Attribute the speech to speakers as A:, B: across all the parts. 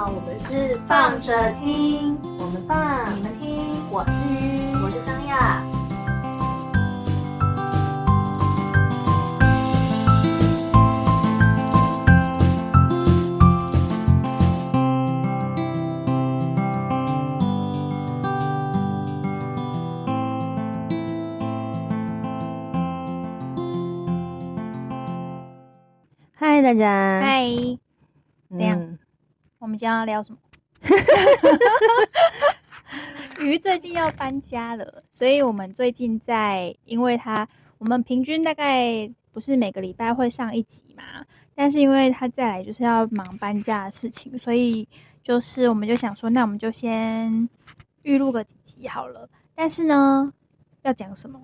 A: 好，我们是放着听，
B: 我们放，
A: 你们听，
B: 我是鱼，
A: 我是桑亚。
B: 嗨，大家，
C: 嗨，
B: 嗯
C: 怎样我们今天要聊什么？鱼最近要搬家了，所以我们最近在，因为它我们平均大概不是每个礼拜会上一集嘛，但是因为他再来就是要忙搬家的事情，所以就是我们就想说，那我们就先预录个几集好了。但是呢，要讲什么？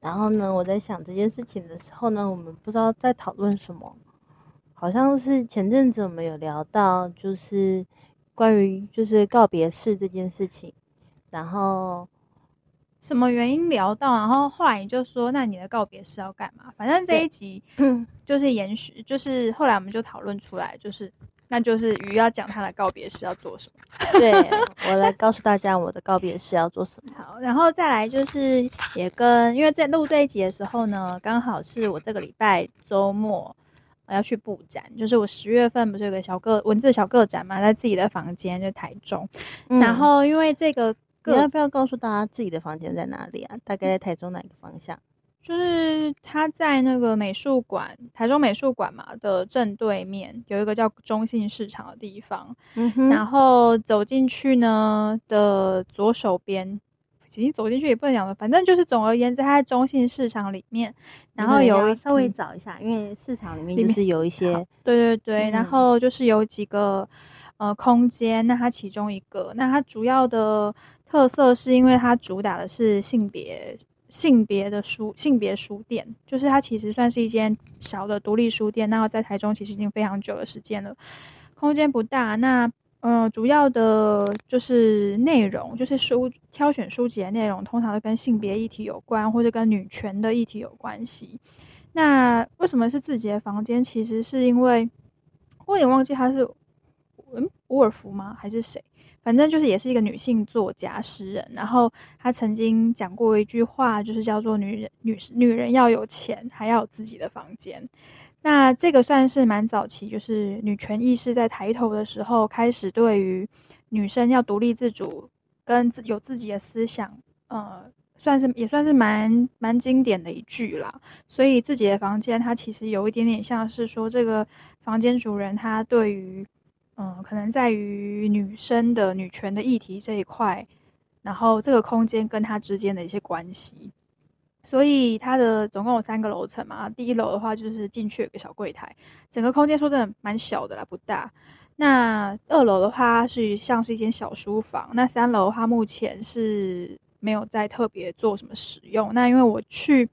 B: 然后呢，我在想这件事情的时候呢，我们不知道在讨论什么，好像是前阵子我们有聊到，就是关于就是告别式这件事情，然后
C: 什么原因聊到，然后后来你就说，那你的告别式要干嘛？反正这一集就是延续，就是后来我们就讨论出来，就是那就是鱼要讲他的告别式要做什么。
B: 对我来告诉大家我的告别式要做什么。
C: 好，然后再来就是也跟，因为在录这一集的时候呢，刚好是我这个礼拜周末呃要去布展，就是我十月份不是有个小个文字小个展嘛，在自己的房间，就台中。然
B: 嗯
C: 后因为这个
B: 你要
C: 个
B: 不要告诉大家自己的房间在哪里啊？大概在台中哪个方向？
C: 就是他在那个美术馆，台中美术馆嘛的正对面有一个叫中信市场的地方，
B: 嗯哼
C: 然后走进去呢的左手边，其实走进去也不能讲了，反正就是总而言之，它在中信市场里面，然后有一
B: 稍微
C: 嗯
B: 找一下，因为市场里面就是有一些
C: 对对对，然
B: 嗯
C: 后就是有几个呃空间，那它其中一个，那它主要的特色是因为它主打的是性别性别的书性别书店，就是它其实算是一间小的独立书店，那在台中其实已经非常久的时间了，空间不大，那。呃，主要的就是内容，就是书挑选书籍的内容，通常都跟性别议题有关，或者跟女权的议题有关系。那为什么是自己的房间？其实是因为我有点忘记他是嗯伍尔夫吗？还是谁？反正就是也是一个女性作家诗人。然后她曾经讲过一句话，就是叫做“女人女女人要有钱，还要有自己的房间”。那这个算是蛮早期，就是女权意识在抬头的时候，开始对于女生要独立自主，跟自有自己的思想，呃，算是也算是蛮蛮经典的一句啦。所以自己的房间，它其实有一点点像是说，这个房间主人他对于，嗯、可能在于女生的女权的议题这一块，然后这个空间跟他之间的一些关系。所以它的总共有三个楼层嘛，第一楼的话就是进去有个小柜台，整个空间说真的蛮小的啦，不大。那二楼的话是像是一间小书房，那三楼的话目前是没有在特别做什么使用。那因为我去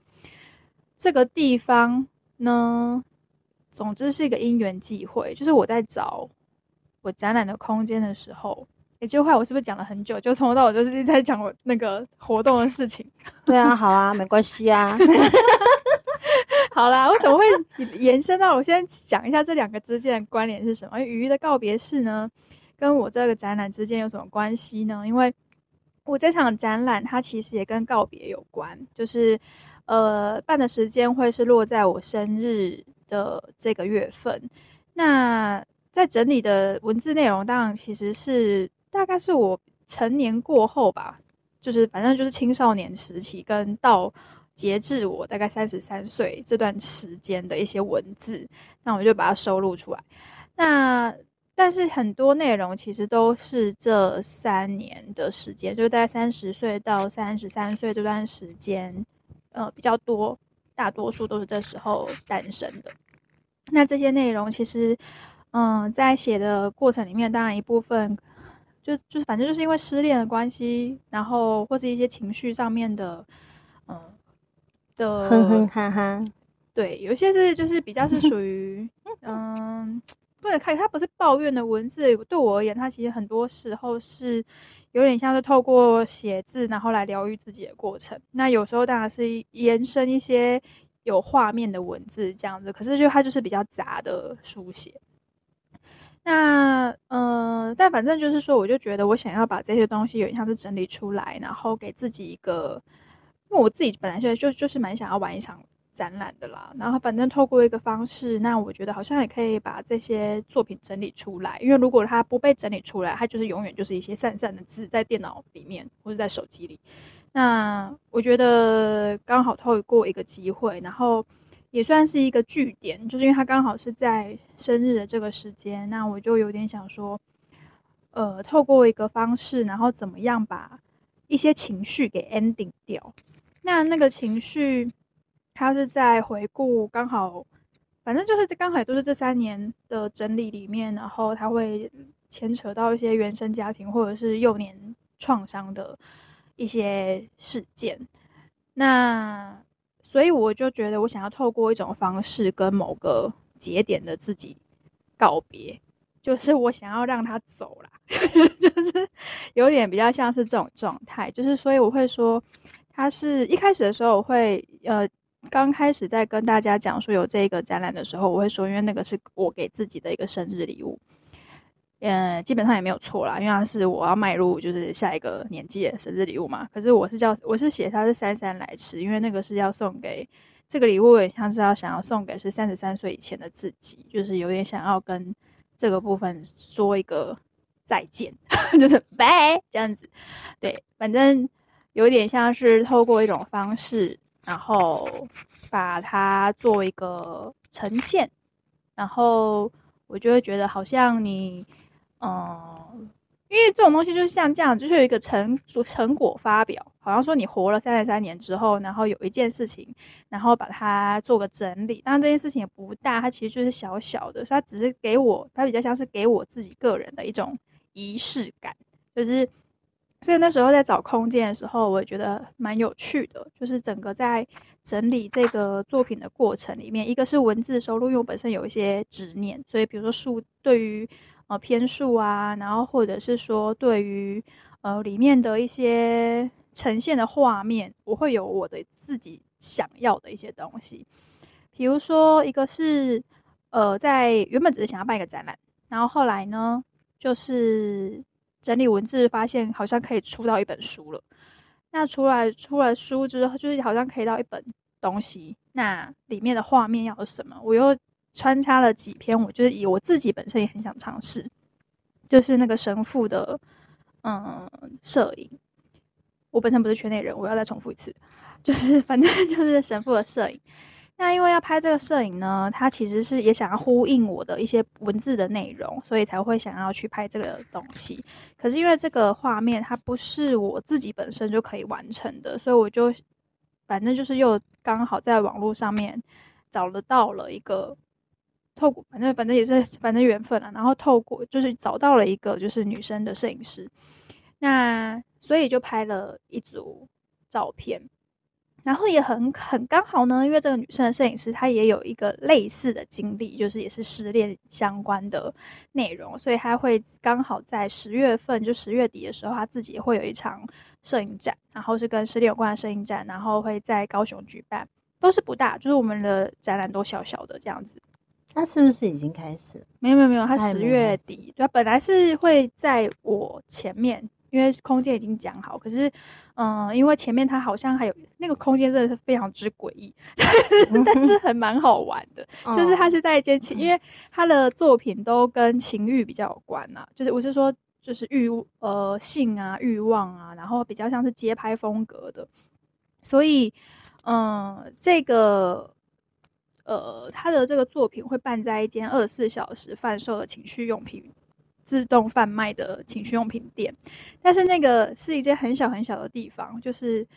C: 这个地方呢，总之是一个因缘际会，就是我在找我展览的空间的时候，也就话我是不是讲了很久？就从头到尾就是一直在讲我那个活动的事情。
B: 对啊，好啊，没关系啊。
C: 好啦，为什么会延伸到我先讲一下这两个之间的关联是什么？鱼的告别式呢，跟我这个展览之间有什么关系呢？因为我这场展览它其实也跟告别有关，就是呃办的时间会是落在我生日的这个月份。那在整理的文字内容，当然其实是大概是我成年过后吧，就是反正就是青少年时期跟到截至我大概三十三岁这段时间的一些文字，那我就把它收录出来。那但是很多内容其实都是这三年的时间，就是大概三十岁到三十三岁这段时间，呃，比较多，大多数都是这时候诞生的。那这些内容其实，嗯，在写的过程里面，当然一部分就就是反正就是因为失恋的关系，然后或者一些情绪上面的，嗯的，
B: 哼哼哈哈，
C: 对，有一些是就是比较是属于，嗯，不能看它不是抱怨的文字，对我而言，它其实很多时候是有点像是透过写字，然后来疗愈自己的过程。那有时候当然是延伸一些有画面的文字这样子，可是就它就是比较杂的书写。那呃，但反正就是说，我就觉得我想要把这些东西有点像是整理出来，然后给自己一个，因为我自己本来就就就是蛮想要玩一场展览的啦。然后反正透过一个方式，那我觉得好像也可以把这些作品整理出来。因为如果它不被整理出来，它就是永远就是一些散散的字在电脑里面或者在手机里。那我觉得刚好透过一个机会，然后。也算是一个据点，就是因为他刚好是在生日的这个时间，那我就有点想说，呃，透过一个方式，然后怎么样把一些情绪给 ending 掉。那那个情绪，他是在回顾刚好，反正就是刚好也都是这三年的整理里面，然后他会牵扯到一些原生家庭或者是幼年创伤的一些事件。那所以我就觉得，我想要透过一种方式跟某个节点的自己告别，就是我想要让他走了，就是有点比较像是这种状态。就是所以我会说，他是一开始的时候，我会呃刚开始在跟大家讲说有这个展览的时候，我会说，因为那个是我给自己的一个生日礼物。嗯，基本上也没有错啦，因为它是我要迈入就是下一个年纪的生日礼物嘛。可是我是叫我是写它是姗姗来迟，因为那个是要送给这个礼物，也像是要想要送给是三十三岁以前的自己，就是有点想要跟这个部分说一个再见，就是拜这样子。对，反正有点像是透过一种方式，然后把它做一个呈现，然后我就会觉得好像你。嗯，因为这种东西就是像这样，就是有一个成成果发表，好像说你活了三十三年之后，然后有一件事情，然后把它做个整理。当然这件事情也不大，它其实就是小小的，它只是给我，它比较像是给我自己个人的一种仪式感。就是，所以那时候在找空间的时候，我觉得蛮有趣的。就是整个在整理这个作品的过程里面，一个是文字收录，因为我本身有一些执念，所以比如说数对于。呃，篇数啊，然后或者是说，对于呃里面的一些呈现的画面，我会有我的自己想要的一些东西。比如说，一个是呃，在原本只是想要办一个展览，然后后来呢，就是整理文字，发现好像可以出到一本书了。那出来出了书之后，就是好像可以到一本东西，那里面的画面要有什么？我又。穿插了几篇，我就是以我自己本身也很想尝试，就是那个神父的嗯摄影。我本身不是圈内人，我要再重复一次，就是反正 就是神父的摄影。那因为要拍这个摄影呢，他其实是也想要呼应我的一些文字的内容，所以才会想要去拍这个东西。可是因为这个画面它不是我自己本身就可以完成的，所以我就反正就是又刚好在网络上面找得到了一个。透过反正反正也是反正缘分了，然后透过就是找到了一个就是女生的摄影师，那所以就拍了一组照片，然后也很很刚好呢，因为这个女生的摄影师她也有一个类似的经历，就是也是失恋相关的内容，所以她会刚好在十月份就十月底的时候，她自己会有一场摄影展，然后是跟失恋有关的摄影展，然后会在高雄举办，都是不大，就是我们的展览都小小的这样子。
B: 那是不是已经开始？
C: 没有没有没有，他十月底，他，本来是会在我前面，因为空间已经讲好。可是，嗯，因为前面他好像还有那个空间，真的是非常之诡异，但是 很蛮好玩的。就是他是在一间情，因为他的作品都跟情欲比较有关呐。就是我是说，就是欲呃性啊欲望啊，然后比较像是街拍风格的。所以，嗯，这个。呃，他的这个作品会办在一间二十四小时贩售的情趣用品、自动贩卖的情趣用品店，但是那个是一间很小很小的地方，就是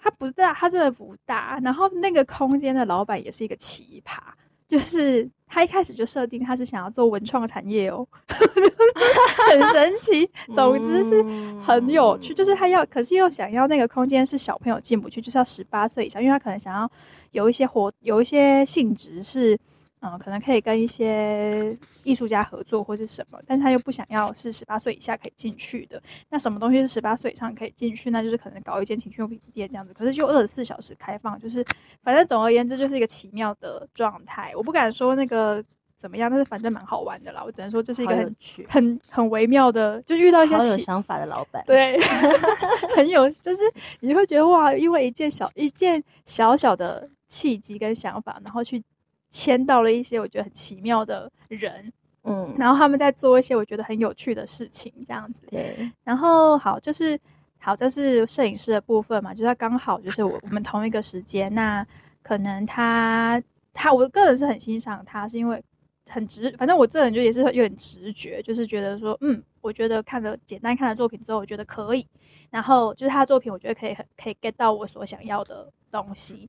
C: 它不大，它真的不大。然后那个空间的老板也是一个奇葩，就是他一开始就设定他是想要做文创产业哦，很神奇。总之是很有趣，就是他要，可是又想要那个空间是小朋友进不去，就是要十八岁以上，因为他可能想要。有一些活，有一些性质是，嗯，可能可以跟一些艺术家合作或者什么，但是他又不想要是十八岁以下可以进去的。那什么东西是十八岁以上可以进去？那就是可能搞一间情趣用品店这样子。可是就二十四小时开放，就是反正总而言之就是一个奇妙的状态。我不敢说那个怎么样，但是反正蛮好玩的啦。我只能说这是一个很很很微妙的，就遇到一些奇
B: 好有想法的老板。，
C: 对，很有，就是你会觉得哇，因为一件小一件小小的契机跟想法，然后去签到了一些我觉得很奇妙的人，
B: 嗯，
C: 然后他们在做一些我觉得很有趣的事情，这样子。
B: 对，
C: 然后好，就是好，这是摄影师的部分嘛，就是他刚好就是我我们同一个时间，那可能他他我个人是很欣赏他，是因为很直，反正我这人就也是有点直觉，就是觉得说，嗯，我觉得看了简单看了作品之后，我觉得可以，然后就是他的作品，我觉得可以很可以 get 到我所想要的东西。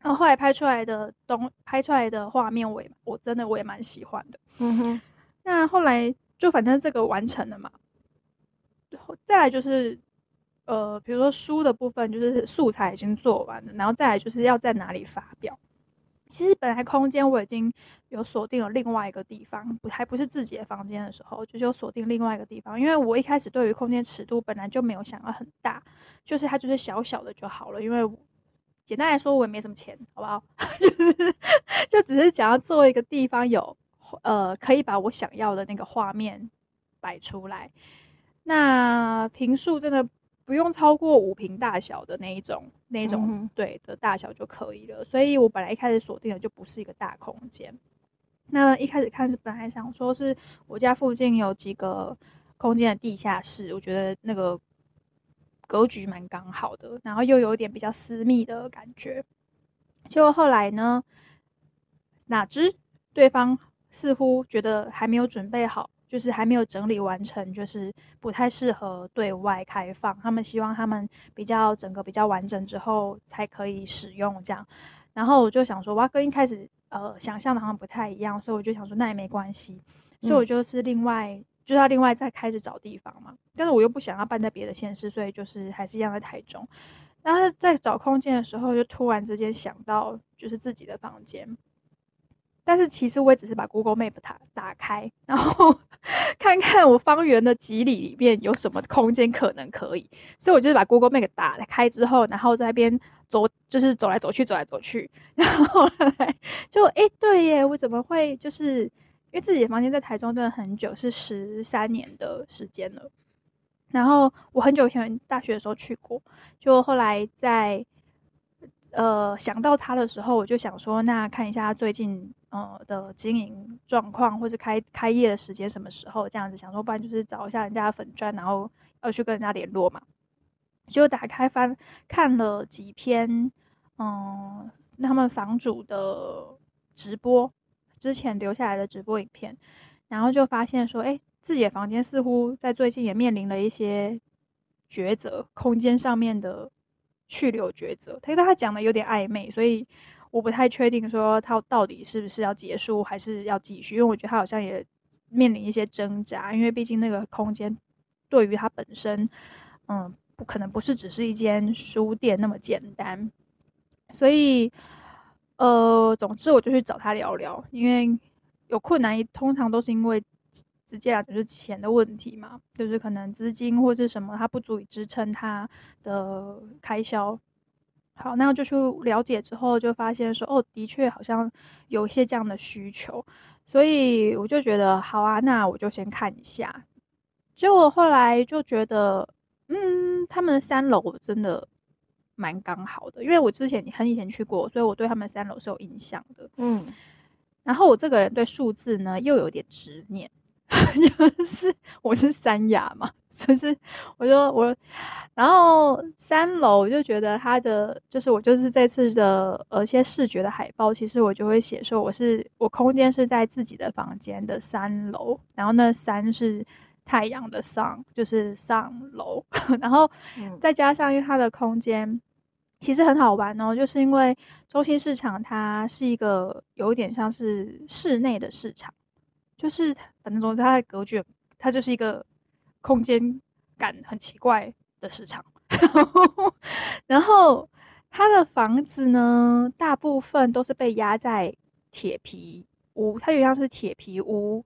C: 然后后来拍出来的东拍出来的画面，我也我真的我也蛮喜欢的。
B: 嗯哼，
C: 那后来就反正这个完成了嘛，后再来就是呃，比如说书的部分，就是素材已经做完了，然后再来就是要在哪里发表。其实本来空间我已经有锁定了另外一个地方，不还不是自己的房间的时候，就是有锁定另外一个地方，因为我一开始对于空间尺度本来就没有想要很大，就是它就是小小的就好了，因为简单来说我也没什么钱，好不好？就是就只是想要做一个地方有呃可以把我想要的那个画面摆出来。那平数真的不用超过五平大小的那一种，那一种、
B: 嗯
C: 对的大小就可以了。所以我本来一开始锁定的就不是一个大空间。那一开始看是本来想说是我家附近有几个空间的地下室，我觉得那个格局蛮刚好的，然后又有一点比较私密的感觉。结果后来呢，哪知对方似乎觉得还没有准备好，就是还没有整理完成，就是不太适合对外开放。他们希望他们比较整个比较完整之后才可以使用这样。然后我就想说，哇，跟一开始呃想象的好像不太一样，所以我就想说那也没关系，所以我就是另外、就要另外再开始找地方嘛。但是我又不想要办在别的县市，所以就是还是一样在台中。但是在找空间的时候，就突然之间想到就是自己的房间。但是其实我也只是把 Google Map 打打开，然后 看看我方圆的几里里面有什么空间可能可以，所以我就是把 Google Map 打开之后，然后在那边走，就是走来走去，走来走去，然后后来就诶，对耶，我怎么会就是因为自己的房间在台中真的很久，是十三年的时间了。然后我很久以前大学的时候去过，就后来在呃想到他的时候，我就想说，那看一下他最近呃的经营状况，或是开开业的时间什么时候这样子，想说不然就是找一下人家的粉砖，然后要去跟人家联络嘛。就打开翻看了几篇，嗯，他们房主的直播之前留下来的直播影片，然后就发现说，哎，自己的房间似乎在最近也面临了一些抉择，空间上面的去留抉择。他他讲的有点暧昧，所以我不太确定说他到底是不是要结束还是要继续，因为我觉得他好像也面临一些挣扎，因为毕竟那个空间对于他本身，嗯。不可能不是只是一间书店那么简单，所以，呃，总之我就去找他聊聊，因为有困难，通常都是因为直接来就是钱的问题嘛，就是可能资金或是什么，它不足以支撑他的开销。好，那就去了解之后，就发现说，哦，的确好像有一些这样的需求，所以我就觉得好啊，那我就先看一下。结果后来就觉得。嗯，他们的三楼真的蛮刚好的，因为我之前很以前去过，所以我对他们三楼是有印象的。
B: 嗯，
C: 然后我这个人对数字呢又有点执念，就是我是三亚嘛，就是我就我，然后三楼我就觉得它的就是我就是这次的呃一些视觉的海报，其实我就会写说我是我空间是在自己的房间的三楼，然后那三是。太阳的上就是上楼，然后再加上因为它的空间其实很好玩哦，就是因为中心市场它是一个有一点像是室内的市场，就是反正总之它的格局，它就是一个空间感很奇怪的市场。然后它的房子呢，大部分都是被压在铁皮屋，它有点像是铁皮屋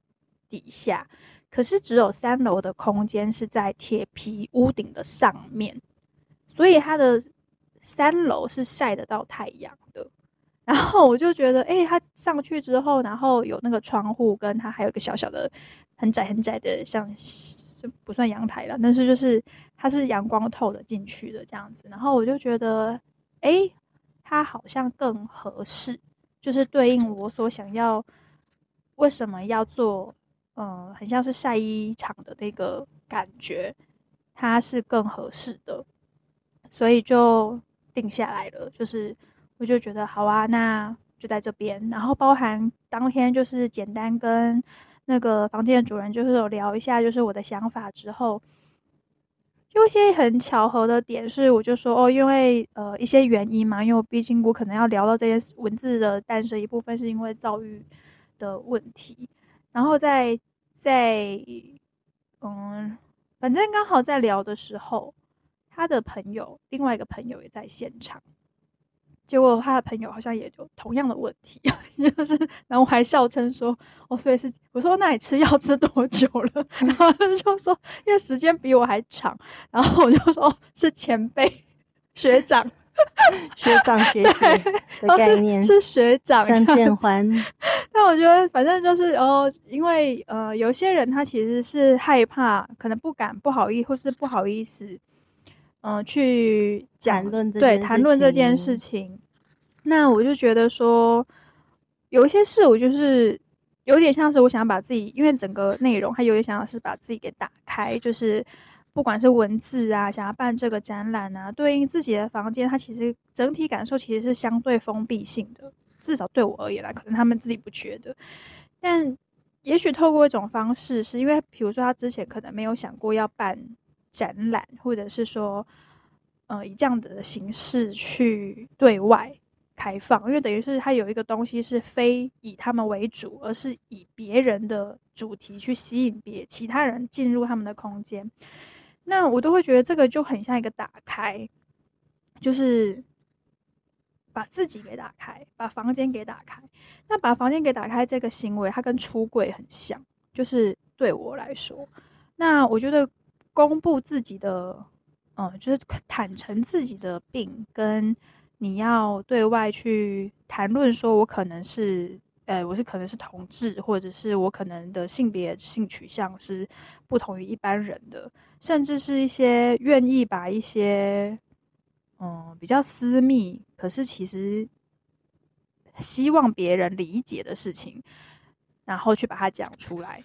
C: 底下。可是只有三楼的空间是在铁皮屋顶的上面，所以它的三楼是晒得到太阳的。然后我就觉得，哎，它上去之后，然后有那个窗户，跟它还有个小小的、很窄很窄的，像就不算阳台了，但是就是它是阳光透的进去的这样子。然后我就觉得，哎，它好像更合适，就是对应我所想要，为什么要做，嗯，很像是晒衣场的那个感觉，它是更合适的，所以就定下来了，就是。我就觉得好啊，那就在这边。然后包含当天就是简单跟那个房间的主人就是有聊一下，就是我的想法之后，有一些很巧合的点是，我就说哦，因为呃一些原因嘛，因为我毕竟我可能要聊到这些文字的诞生一部分是因为遭遇的问题，然后在在嗯，反正刚好在聊的时候，他的朋友另外一个朋友也在现场。结果他的朋友好像也有同样的问题，就是，然后我还笑称说：“哦，所以是我说那你吃药吃多久了？” 然后他就说：“因为时间比我还长。”然后我就说：“哦，是前辈 学长，
B: 学长学姐的概念
C: 是学长
B: 相见欢。”
C: 但我觉得反正就是哦，因为呃，有些人他其实是害怕，可能不敢、不好意或是不好意思。嗯，去
B: 谈论
C: 对谈论这件事情，那我就觉得说，有一些事我就是有点像是我想要把自己，因为整个内容还有点想要是把自己给打开，就是不管是文字啊，想要办这个展览啊，对应自己的房间，它其实整体感受其实是相对封闭性的，至少对我而言啦，可能他们自己不觉得，但也许透过一种方式，是因为比如说他之前可能没有想过要办。展览，或者是说，呃，以这样子的形式去对外开放，因为等于是它有一个东西是非以他们为主，而是以别人的主题去吸引别其他人进入他们的空间。那我都会觉得这个就很像一个打开，就是把自己给打开，把房间给打开。那把房间给打开这个行为，它跟出柜很像，就是对我来说，那我觉得。公布自己的，嗯，就是坦诚自己的病，跟你要对外去谈论说，我可能是，呃，我是可能是同志，或者是我可能的性别性取向是不同于一般人的，甚至是一些愿意把一些，嗯，比较私密，可是其实希望别人理解的事情，然后去把它讲出来。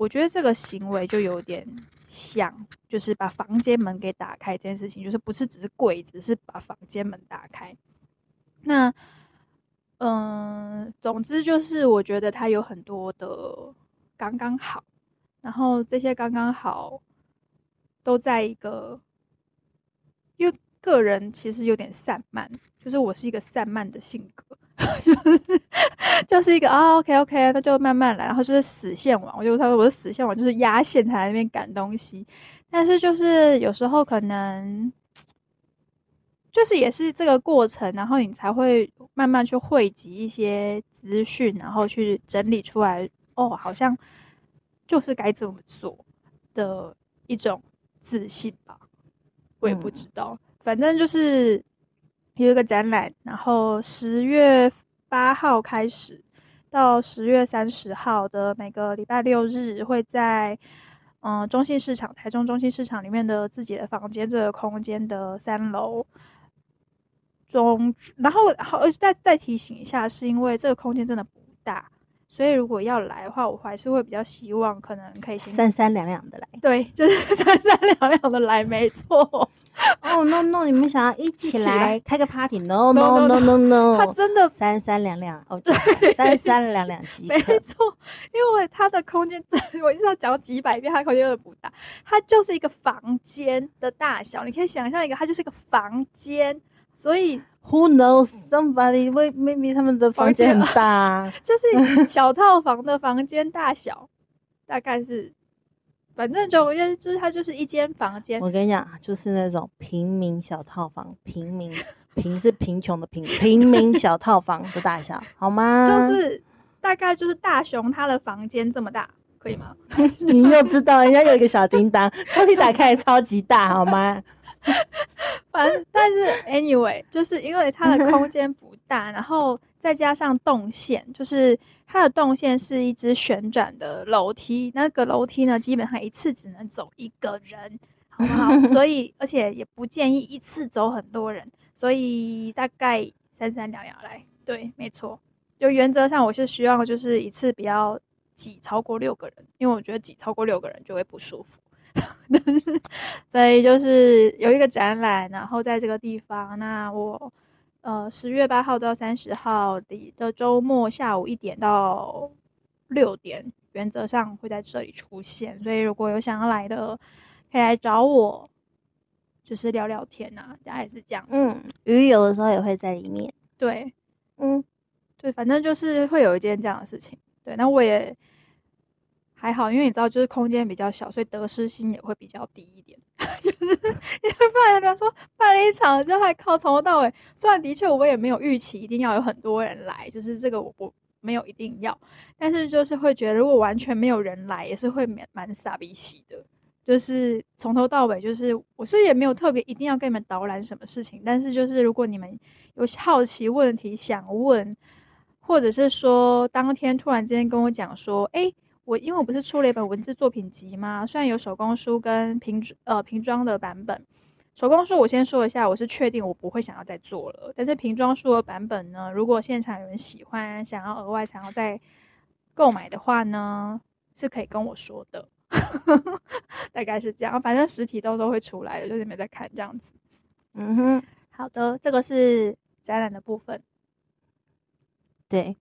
C: 我觉得这个行为就有点像，就是把房间门给打开这件事情，就是不是只是柜子，是把房间门打开。那，嗯，总之就是我觉得它有很多的刚刚好，然后这些刚刚好都在一个，因为个人其实有点散漫，就是我是一个散漫的性格。就是就是一个啊，OK OK，那就慢慢来，然后就是死线网，我就他说我的死线网就是压线才在那边赶东西，但是就是有时候可能就是也是这个过程，然后你才会慢慢去汇集一些资讯，然后去整理出来，哦，好像就是该怎么做的一种自信吧，我也不知道，反正就是。有一个展览，然后十月八号开始到十月三十号的每个礼拜六日，会在嗯中信市场台中中信市场里面的自己的房间这个空间的三楼中，然后好再再提醒一下，是因为这个空间真的不大，所以如果要来的话，我还是会比较希望可能可以
B: 三三两两的来，
C: 对，就是 三三两两的来，没错。
B: 哦，no no，你们想要一起来开个 party？No no no no no，
C: 他真的
B: 三三两两哦，对，三三两两几，
C: 没错，因为它的空间，我一直要讲几百遍，它空间有点不大，它就是一个房间的大小，你可以想象一个，它就是一个房间，所以
B: Who knows somebody？为 maybe 他们的房间很大，
C: 就是小套房的房间大小，大概是。反正总而言之，它就是一间房间。
B: 我跟你讲，就是那种平民小套房，平民平是贫穷的贫，平民小套房的大小，好吗？
C: 就是大概就是大熊他的房间这么大，可以吗？
B: 你又知道人家有一个小叮当，抽屉打开超级大，好吗？
C: 反正但是 anyway，就是因为它的空间不大，然后再加上动线，就是它的动线是一只旋转的楼梯，那个楼梯呢，基本上一次只能走一个人，好不好？所以而且也不建议一次走很多人，所以大概三三两两来，对，没错。就原则上我是希望就是一次不要挤超过六个人，因为我觉得挤超过六个人就会不舒服。所以就是有一个展览，然后在这个地方，那我呃十月八号到三十号的的周末下午一点到六点，原则上会在这里出现。所以如果有想要来的，可以来找我，就是聊聊天啊，大概是这样子。
B: 嗯，鱼有的时候也会在里面。
C: 对，
B: 嗯，
C: 对，反正就是会有一件这样的事情。对，那我也。还好，因为你知道，就是空间比较小，所以得失心也会比较低一点。就 是因为不然人家说办了一场，就还靠从头到尾。虽然的确我也没有预期一定要有很多人来，就是这个我我没有一定要，但是就是会觉得如果完全没有人来，也是会蛮蛮傻逼喜的。就是从头到尾，就是我是也没有特别一定要跟你们导览什么事情，但是就是如果你们有好奇问题想问，或者是说当天突然之间跟我讲说，哎。我因为我不是出了一本文字作品集吗？虽然有手工书跟瓶呃瓶装的版本，手工书我先说一下，我是确定我不会想要再做了。但是瓶装书的版本呢，如果现场有人喜欢，想要额外想要再购买的话呢，是可以跟我说的。大概是这样，反正实体到时候会出来的，就是没在看这样子。
B: 嗯哼，
C: 好的，这个是展览的部分。
B: 对。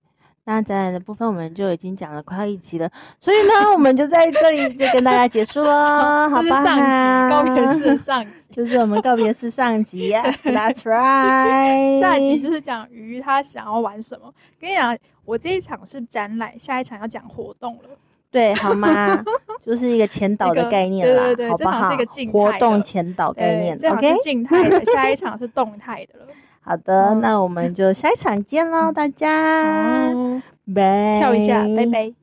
B: 那展览的部分我们就已经讲了快要一集了，所以呢，我们就在这里就跟大家结束了，好吧？
C: 上集告别式上集，
B: 就是我们告别式上集，That's right。
C: 下一集就是讲鱼他想要玩什么。跟你讲，我这一场是展览，下一场要讲活动了。
B: 对，好吗？就是一个前导的概念
C: 啦，好
B: 不好？
C: 是一个静
B: 活动前导概念，OK？
C: 静态的，下一场是动态的了。
B: 好的，那我们就下一场见喽，大家，拜，
C: 跳一下，拜拜。